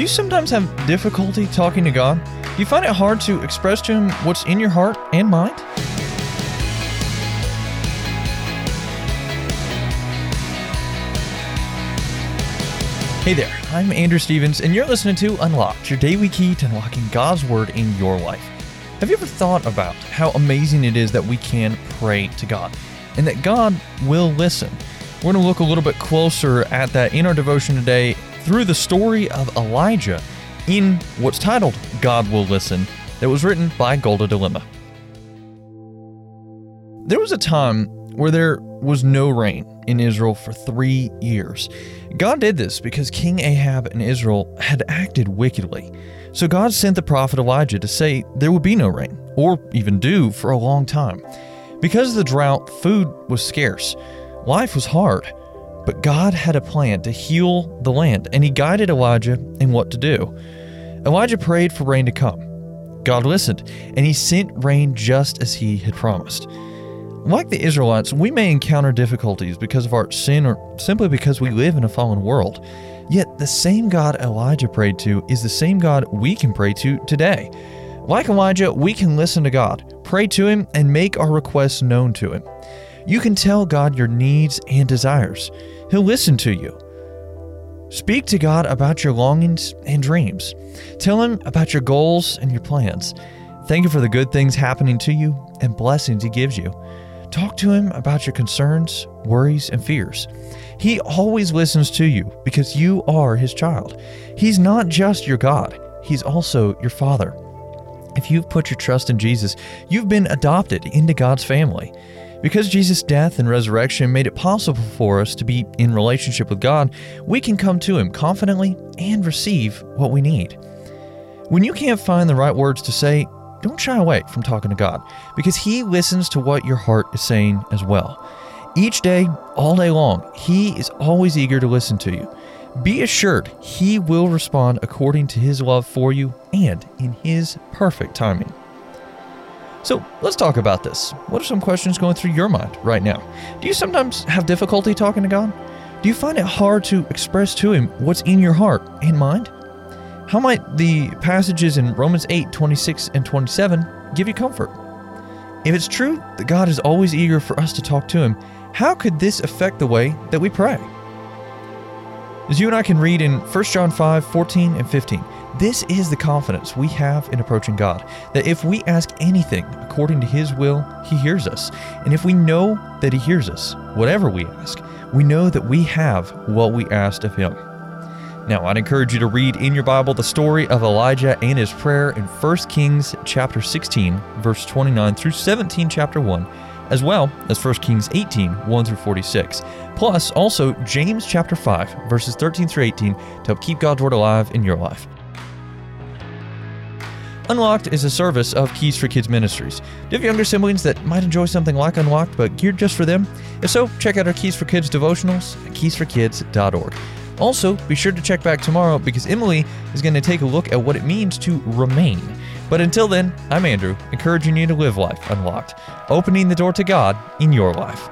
Do you sometimes have difficulty talking to God? Do you find it hard to express to Him what's in your heart and mind? Hey there, I'm Andrew Stevens, and you're listening to Unlocked, your daily key to unlocking God's Word in your life. Have you ever thought about how amazing it is that we can pray to God and that God will listen? We're going to look a little bit closer at that in our devotion today through the story of Elijah in what's titled God Will Listen, that was written by Golda Dilemma. There was a time where there was no rain in Israel for three years. God did this because King Ahab and Israel had acted wickedly. So God sent the prophet Elijah to say there would be no rain, or even dew, for a long time. Because of the drought, food was scarce. Life was hard. But God had a plan to heal the land, and he guided Elijah in what to do. Elijah prayed for rain to come. God listened, and he sent rain just as he had promised. Like the Israelites, we may encounter difficulties because of our sin or simply because we live in a fallen world. Yet the same God Elijah prayed to is the same God we can pray to today. Like Elijah, we can listen to God, pray to Him, and make our requests known to Him. You can tell God your needs and desires. He'll listen to you. Speak to God about your longings and dreams. Tell Him about your goals and your plans. Thank Him for the good things happening to you and blessings He gives you. Talk to Him about your concerns, worries, and fears. He always listens to you because you are His child. He's not just your God, He's also your Father. If you've put your trust in Jesus, you've been adopted into God's family. Because Jesus' death and resurrection made it possible for us to be in relationship with God, we can come to Him confidently and receive what we need. When you can't find the right words to say, don't shy away from talking to God, because He listens to what your heart is saying as well. Each day, all day long, He is always eager to listen to you. Be assured He will respond according to His love for you and in His perfect timing. So let's talk about this. What are some questions going through your mind right now? Do you sometimes have difficulty talking to God? Do you find it hard to express to Him what's in your heart and mind? How might the passages in Romans 8 26 and 27 give you comfort? If it's true that God is always eager for us to talk to Him, how could this affect the way that we pray? As you and I can read in 1 John 5 14 and 15, this is the confidence we have in approaching God that if we ask anything according to His will, He hears us. And if we know that He hears us, whatever we ask, we know that we have what we asked of Him. Now, I'd encourage you to read in your Bible the story of Elijah and his prayer in 1 Kings chapter 16, verse 29 through 17, chapter 1, as well as 1 Kings 18, 1 through 46. Plus, also James chapter 5, verses 13 through 18 to help keep God's Word alive in your life. Unlocked is a service of Keys for Kids Ministries. Do you have younger siblings that might enjoy something like Unlocked but geared just for them? If so, check out our Keys for Kids devotionals at keysforkids.org. Also, be sure to check back tomorrow because Emily is going to take a look at what it means to remain. But until then, I'm Andrew, encouraging you to live life unlocked, opening the door to God in your life.